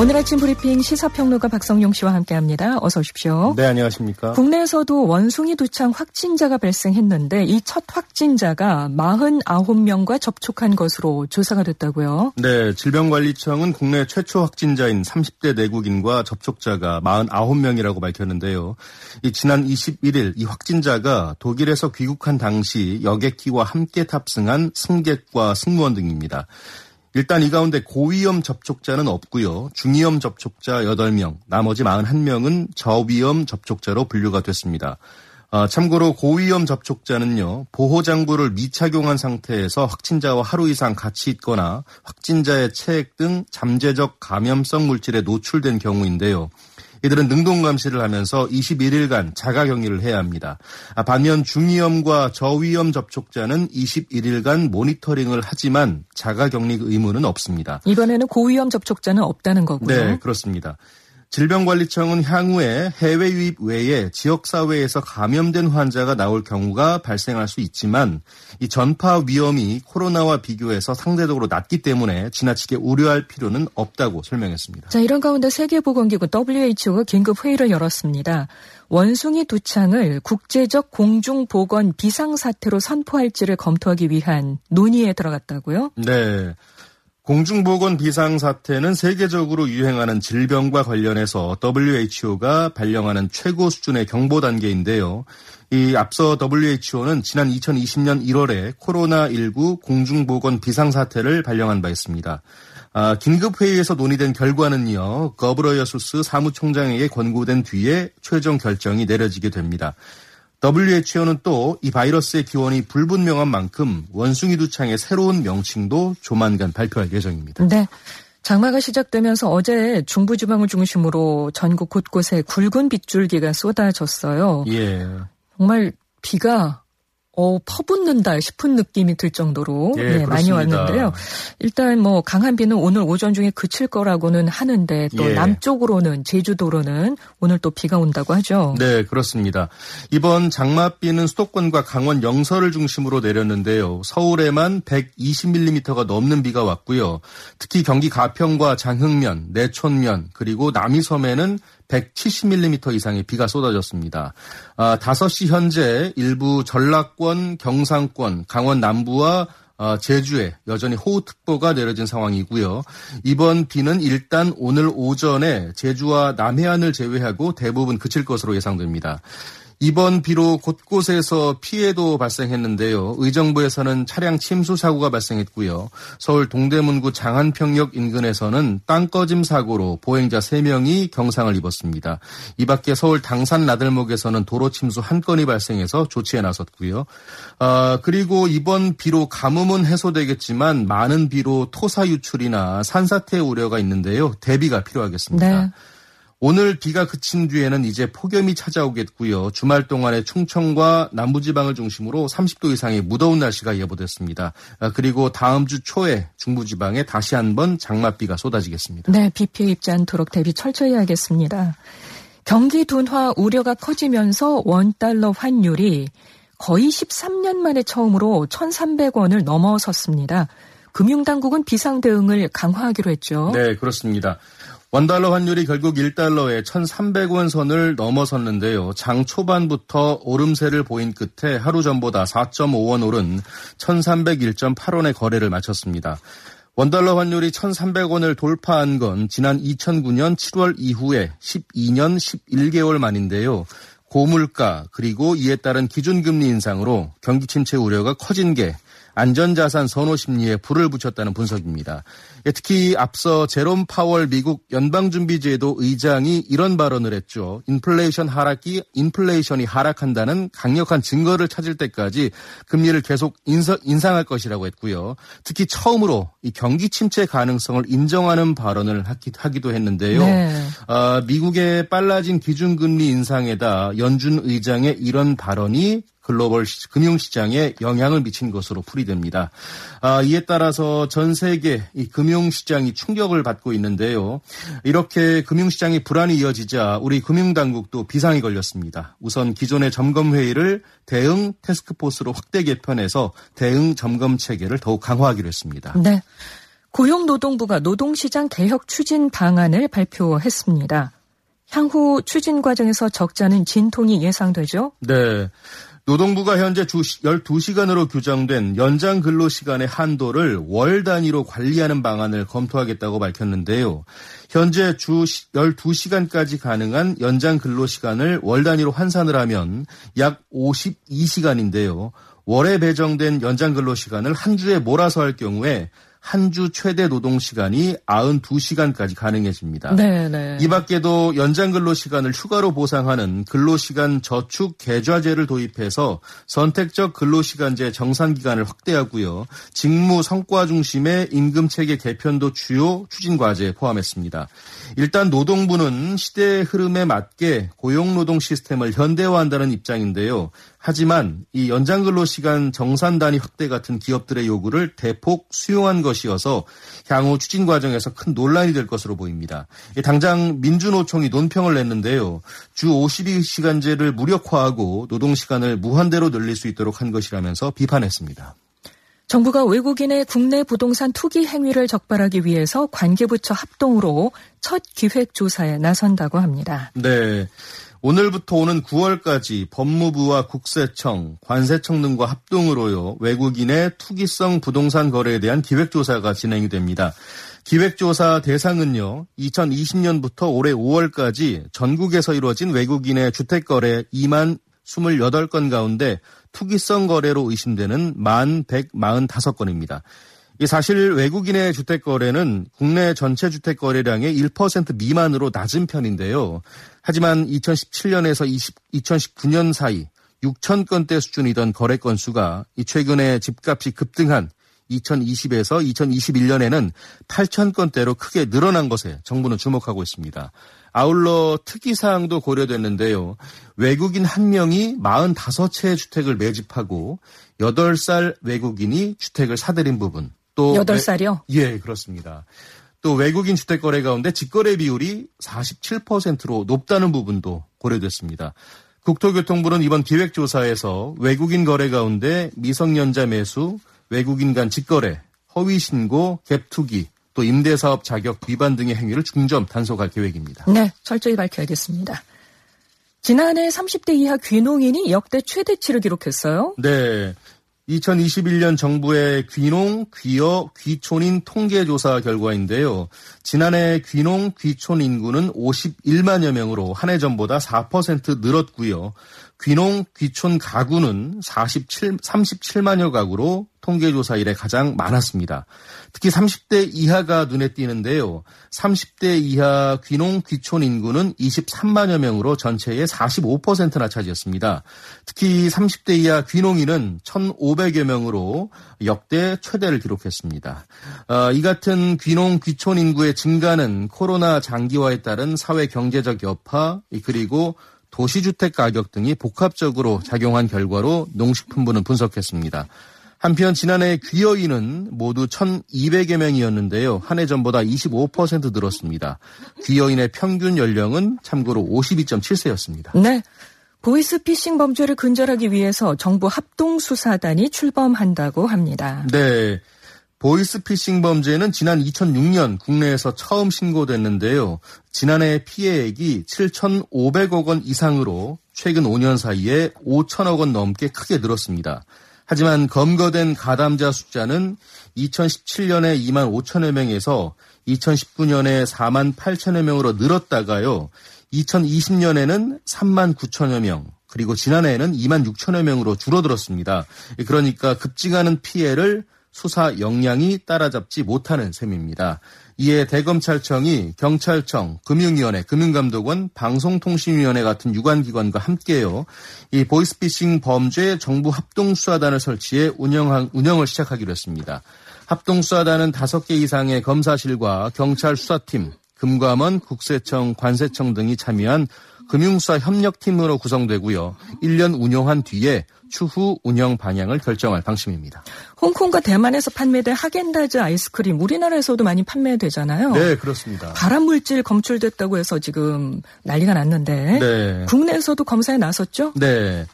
오늘 아침 브리핑 시사평론가 박성용 씨와 함께합니다. 어서 오십시오. 네, 안녕하십니까. 국내에서도 원숭이 두창 확진자가 발생했는데 이 첫 확진자가 49명과 접촉한 것으로 조사가 됐다고요. 네, 질병관리청은 국내 최초 확진자인 30대 내국인과 접촉자가 49명이라고 밝혔는데요. 이 지난 21일 이 확진자가 독일에서 귀국한 당시 여객기와 함께 탑승한 승객과 승무원 등입니다. 일단 이 가운데 고위험 접촉자는 없고요. 중위험 접촉자 8명, 나머지 41명은 저위험 접촉자로 분류가 됐습니다. 아, 참고로 고위험 접촉자는요, 보호장구를 미착용한 상태에서 확진자와 하루 이상 같이 있거나 확진자의 체액 등 잠재적 감염성 물질에 노출된 경우인데요. 이들은 능동 감시를 하면서 21일간 자가 격리를 해야 합니다. 아, 반면 중위험과 저위험 접촉자는 21일간 모니터링을 하지만 자가 격리 의무는 없습니다. 이번에는 고위험 접촉자는 없다는 거고요. 네, 그렇습니다. 질병관리청은 향후에 해외 유입 외에 지역사회에서 감염된 환자가 나올 경우가 발생할 수 있지만 이 전파 위험이 코로나와 비교해서 상대적으로 낮기 때문에 지나치게 우려할 필요는 없다고 설명했습니다. 자, 이런 가운데 세계보건기구 WHO가 긴급 회의를 열었습니다. 원숭이 두창을 국제적 공중보건 비상사태로 선포할지를 검토하기 위한 논의에 들어갔다고요? 네. 공중보건 비상사태는 세계적으로 유행하는 질병과 관련해서 WHO가 발령하는 최고 수준의 경보 단계인데요. 이 앞서 WHO는 지난 2020년 1월에 코로나19 공중보건 비상사태를 발령한 바 있습니다. 아, 긴급회의에서 논의된 결과는요, 거브러여수스 사무총장에게 권고된 뒤에 최종 결정이 내려지게 됩니다. WHO는 또 이 바이러스의 기원이 불분명한 만큼 원숭이 두창의 새로운 명칭도 조만간 발표할 예정입니다. 네. 장마가 시작되면서 어제 중부지방을 중심으로 전국 곳곳에 굵은 빗줄기가 쏟아졌어요. 예. 정말 비가 어, 퍼붓는다 싶은 느낌이 들 정도로 예, 네, 많이. 왔는데요. 일단 뭐 강한 비는 오늘 오전 중에 그칠 거라고는 하는데 또 예. 남쪽으로는 제주도로는 오늘 또 비가 온다고 하죠. 네, 그렇습니다. 이번 장맛비는 수도권과 강원 영서를 중심으로 내렸는데요. 서울에만 120mm가 넘는 비가 왔고요. 특히 경기 가평과 장흥면, 내촌면, 그리고 남이섬에는 170mm 이상의 비가 쏟아졌습니다. 아, 5시 현재 일부 전라권, 경상권, 강원 남부와 어, 제주에 여전히 호우특보가 내려진 상황이고요. 이번 비는 일단 오늘 오전에 제주와 남해안을 제외하고 대부분 그칠 것으로 예상됩니다. 이번 비로 곳곳에서 피해도 발생했는데요. 의정부에서는 차량 침수 사고가 발생했고요. 서울 동대문구 장안평역 인근에서는 땅 꺼짐 사고로 보행자 3명이 경상을 입었습니다. 이 밖에 서울 당산 나들목에서는 도로 침수 한 건이 발생해서 조치에 나섰고요. 아, 그리고 이번 비로 가뭄은 해소되겠지만 많은 비로 토사 유출이나 산사태 우려가 있는데요. 대비가 필요하겠습니다. 네. 오늘 비가 그친 뒤에는 이제 폭염이 찾아오겠고요. 주말 동안에 충청과 남부지방을 중심으로 30도 이상의 무더운 날씨가 예보됐습니다. 아, 그리고 다음 주 초에 중부지방에 다시 한번 장맛비가 쏟아지겠습니다. 네, 비 피해 입지 않도록 대비 철저히 하겠습니다. 경기 둔화 우려가 커지면서 원달러 환율이 거의 13년 만에 처음으로 1,300원을 넘어섰습니다. 금융당국은 비상 대응을 강화하기로 했죠. 네, 그렇습니다. 원달러 환율이 결국 1달러에 1,300원 선을 넘어섰는데요. 장 초반부터 오름세를 보인 끝에 하루 전보다 4.5원 오른 1,301.8원의 거래를 마쳤습니다. 원달러 환율이 1,300원을 돌파한 건 지난 2009년 7월 이후에 12년 11개월 만인데요. 고물가 그리고 이에 따른 기준금리 인상으로 경기 침체 우려가 커진 게 안전자산 선호 심리에 불을 붙였다는 분석입니다. 예, 특히 앞서 제롬 파월 미국 연방준비제도 의장이 이런 발언을 했죠. 인플레이션 하락이 인플레이션이 하락한다는 강력한 증거를 찾을 때까지 금리를 계속 인상할 것이라고 했고요. 특히 처음으로 이 경기 침체 가능성을 인정하는 발언을 하기, 하기도 했는데요. 네. 아, 미국의 빨라진 기준금리 인상에다 연준 의장의 이런 발언이 글로벌 시- 금융시장에 영향을 미친 것으로 풀이됩니다. 아, 이에 따라서 전 세계 이 금융시장이 충격을 받고 있는데요. 이렇게 금융시장이 불안이 이어지자 우리 금융당국도 비상이 걸렸습니다. 우선 기존의 점검 회의를 대응 태스크포스로 확대 개편해서 대응 점검 체계를 더욱 강화하기로 했습니다. 네. 고용노동부가 노동시장 개혁 추진 방안을 발표했습니다. 향후 추진 과정에서 적자는 진통이 예상되죠? 네. 노동부가 현재 주 12시간으로 규정된 연장 근로 시간의 한도를 월 단위로 관리하는 방안을 검토하겠다고 밝혔는데요. 현재 주 12시간까지 가능한 연장 근로 시간을 월 단위로 환산을 하면 약 52시간인데요. 월에 배정된 연장 근로 시간을 한 주에 몰아서 할 경우에 한 주 최대 노동 시간이 92시간까지 가능해집니다. 네네. 네. 이 밖에도 연장 근로 시간을 휴가로 보상하는 근로 시간 저축 계좌제를 도입해서 선택적 근로 시간제 정산 기간을 확대하고요. 직무 성과 중심의 임금 체계 개편도 주요 추진 과제에 포함했습니다. 일단 노동부는 시대의 흐름에 맞게 고용 노동 시스템을 현대화한다는 입장인데요. 하지만 이 연장 근로 시간 정산 단위 확대 같은 기업들의 요구를 대폭 수용한 것이어서 향후 추진 과정에서 큰 논란이 될 것으로 보입니다. 당장 민주노총이 논평을 냈는데요. 주 52시간제를 무력화하고 노동 시간을 무한대로 늘릴 수 있도록 한 것이라면서 비판했습니다. 정부가 외국인의 국내 부동산 투기 행위를 적발하기 위해서 관계부처 합동으로 첫 기획조사에 나선다고 합니다. 네. 오늘부터 오는 9월까지 법무부와 국세청, 관세청 등과 합동으로요, 외국인의 투기성 부동산 거래에 대한 기획조사가 진행이 됩니다. 기획조사 대상은요, 2020년부터 올해 5월까지 전국에서 이루어진 외국인의 주택거래 2만 28건 가운데 투기성 거래로 의심되는 1만 145건입니다. 사실 외국인의 주택 거래는 국내 전체 주택 거래량의 1% 미만으로 낮은 편인데요. 하지만 2017년에서 20, 2019년 사이 6천 건대 수준이던 거래 건수가 최근에 집값이 급등한 2020에서 2021년에는 8천 건대로 크게 늘어난 것에 정부는 주목하고 있습니다. 아울러 특이 사항도 고려됐는데요. 외국인 한 명이 45채의 주택을 매집하고 8살 외국인이 주택을 사들인 부분 또 8살이요? 예, 그렇습니다. 또 외국인 주택 거래 가운데 직거래 비율이 47%로 높다는 부분도 고려됐습니다. 국토교통부는 이번 기획조사에서 외국인 거래 가운데 미성년자 매수, 외국인 간 직거래, 허위 신고, 갭 투기, 또 임대사업 자격 위반 등의 행위를 중점 단속할 계획입니다. 네, 철저히 밝혀야겠습니다. 지난해 30대 이하 귀농인이 역대 최대치를 기록했어요. 네. 2021년 정부의 귀농, 귀여, 귀촌인 통계조사 결과인데요. 지난해 귀농, 귀촌 인구는 51만여 명으로 한 해 전보다 4% 늘었고요. 귀농, 귀촌 가구는 47, 37만여 가구로 통계조사 이래 가장 많았습니다. 특히 30대 이하가 눈에 띄는데요. 30대 이하 귀농 귀촌 인구는 23만여 명으로 전체의 45%나 차지했습니다. 특히 30대 이하 귀농인은 1,500여 명으로 역대 최대를 기록했습니다. 어, 이 같은 귀농 귀촌 인구의 증가는 코로나 장기화에 따른 사회 경제적 여파 그리고 도시주택 가격 등이 복합적으로 작용한 결과로 농식품부는 분석했습니다. 한편 지난해 귀여인은 모두 1,200여 명이었는데요. 한 해 전보다 25% 늘었습니다. 귀여인의 평균 연령은 참고로 52.7세였습니다. 네. 보이스피싱 범죄를 근절하기 위해서 정부 합동수사단이 출범한다고 합니다. 네. 보이스피싱 범죄는 지난 2006년 국내에서 처음 신고됐는데요. 지난해 피해액이 7,500억 원 이상으로 최근 5년 사이에 5천억 원 넘게 크게 늘었습니다. 하지만 검거된 가담자 숫자는 2017년에 2만 5천여 명에서 2019년에 4만 8천여 명으로 늘었다가요. 2020년에는 3만 9천여 명, 그리고 지난해에는 2만 6천여 명으로 줄어들었습니다. 그러니까 급증하는 피해를 수사 역량이 따라잡지 못하는 셈입니다. 이에 대검찰청이 경찰청, 금융위원회, 금융감독원, 방송통신위원회 같은 유관기관과 함께요. 이 보이스피싱 범죄 정부 합동수사단을 설치해 운영 운영을 시작하기로 했습니다. 합동수사단은 5개 이상의 검사실과 경찰 수사팀, 금감원, 국세청, 관세청 등이 참여한 금융수사 협력팀으로 구성되고요. 1년 운영한 뒤에 추후 운영 방향을 결정할 방침입니다. 홍콩과 대만에서 판매된 하겐다즈 아이스크림 우리나라에서도 많이 판매되잖아요. 네, 그렇습니다. 발암 물질 검출됐다고 해서 지금 난리가 났는데 네. 국내에서도 검사에 나섰죠? 네.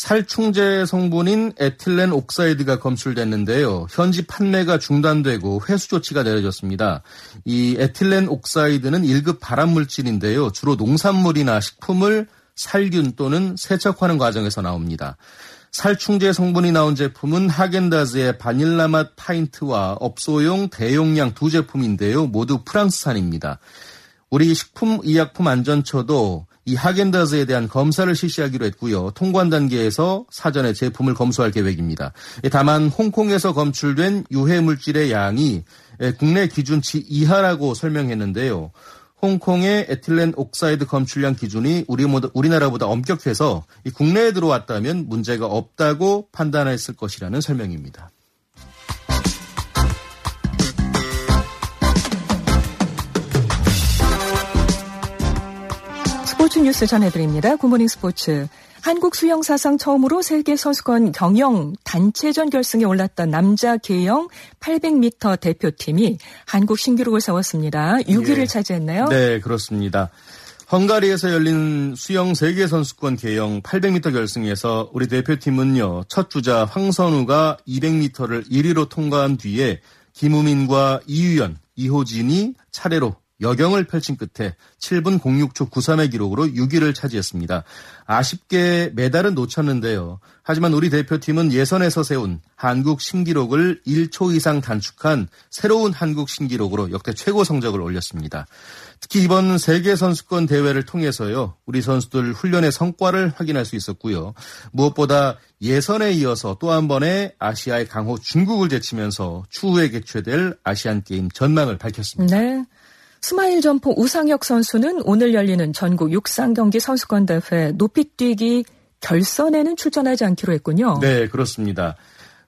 살충제 성분인 에틸렌 옥사이드가 검출됐는데요. 현지 판매가 중단되고 회수 조치가 내려졌습니다. 이 에틸렌 옥사이드는 1급 발암물질인데요. 주로 농산물이나 식품을 살균 또는 세척하는 과정에서 나옵니다. 살충제 성분이 나온 제품은 하겐다즈의 바닐라 맛 파인트와 업소용 대용량 두 제품인데요. 모두 프랑스산입니다. 우리 식품의약품안전처도 이 하겐다즈에 대한 검사를 실시하기로 했고요. 통관 단계에서 사전에 제품을 검수할 계획입니다. 다만 홍콩에서 검출된 유해 물질의 양이 국내 기준치 이하라고 설명했는데요. 홍콩의 에틸렌 옥사이드 검출량 기준이 우리 우리나라보다 엄격해서 국내에 들어왔다면 문제가 없다고 판단했을 것이라는 설명입니다. 스포츠 뉴스 전해드립니다. 굿모닝 스포츠. 한국 수영 사상 처음으로 세계 선수권 경영 단체전 결승에 올랐던 남자 계영 800m 대표팀이 한국 신기록을 세웠습니다. 6위를 예. 차지했나요? 네, 그렇습니다. 헝가리에서 열린 수영 세계 선수권 계영 800m 결승에서 우리 대표팀은요. 첫 주자 황선우가 200m를 1위로 통과한 뒤에 김우민과 이유연, 이호진이 차례로 여경을 펼친 끝에 7분 06초 93의 기록으로 6위를 차지했습니다. 아쉽게 메달은 놓쳤는데요. 하지만 우리 대표팀은 예선에서 세운 한국 신기록을 1초 이상 단축한 새로운 한국 신기록으로 역대 최고 성적을 올렸습니다. 특히 이번 세계 선수권 대회를 통해서요. 우리 선수들 훈련의 성과를 확인할 수 있었고요. 무엇보다 예선에 이어서 또 한 번의 아시아의 강호 중국을 제치면서 추후에 개최될 아시안 게임 전망을 밝혔습니다. 네. 스마일 점퍼 우상혁 선수는 오늘 열리는 전국 육상 경기 선수권 대회 높이뛰기 결선에는 출전하지 않기로 했군요. 네, 그렇습니다.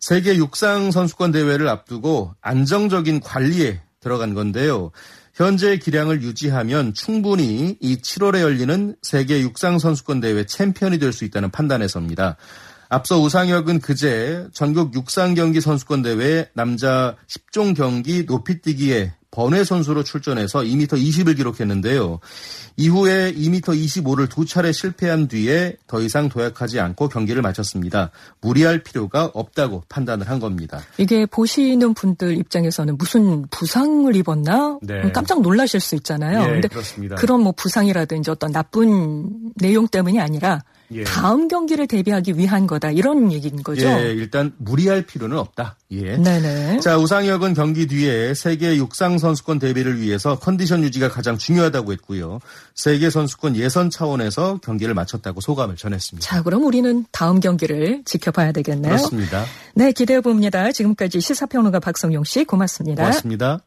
세계 육상 선수권 대회를 앞두고 안정적인 관리에 들어간 건데요. 현재 기량을 유지하면 충분히 이 7월에 열리는 세계 육상 선수권 대회 챔피언이 될 수 있다는 판단에서입니다. 앞서 우상혁은 그제 전국 육상 경기 선수권 대회 남자 10종 경기 높이뛰기에 번외 선수로 출전해서 2m 20을 기록했는데요. 이후에 2m 25를 두 차례 실패한 뒤에 더 이상 도약하지 않고 경기를 마쳤습니다. 무리할 필요가 없다고 판단을 한 겁니다. 이게 보시는 분들 입장에서는 무슨 부상을 입었나 네. 깜짝 놀라실 수 있잖아요. 네, 그렇습니다. 그런 뭐 부상이라든지 어떤 나쁜 내용 때문이 아니라 예. 다음 경기를 대비하기 위한 거다 이런 얘기인 거죠. 예, 일단 무리할 필요는 없다. 예. 네네. 자 우상혁은 경기 뒤에 세계 육상 선수권 대비를 위해서 컨디션 유지가 가장 중요하다고 했고요. 세계 선수권 예선 차원에서 경기를 마쳤다고 소감을 전했습니다. 자 그럼 우리는 다음 경기를 지켜봐야 되겠네요. 그렇습니다. 네 기대해 봅니다. 지금까지 시사평론가 박성용 씨 고맙습니다. 고맙습니다.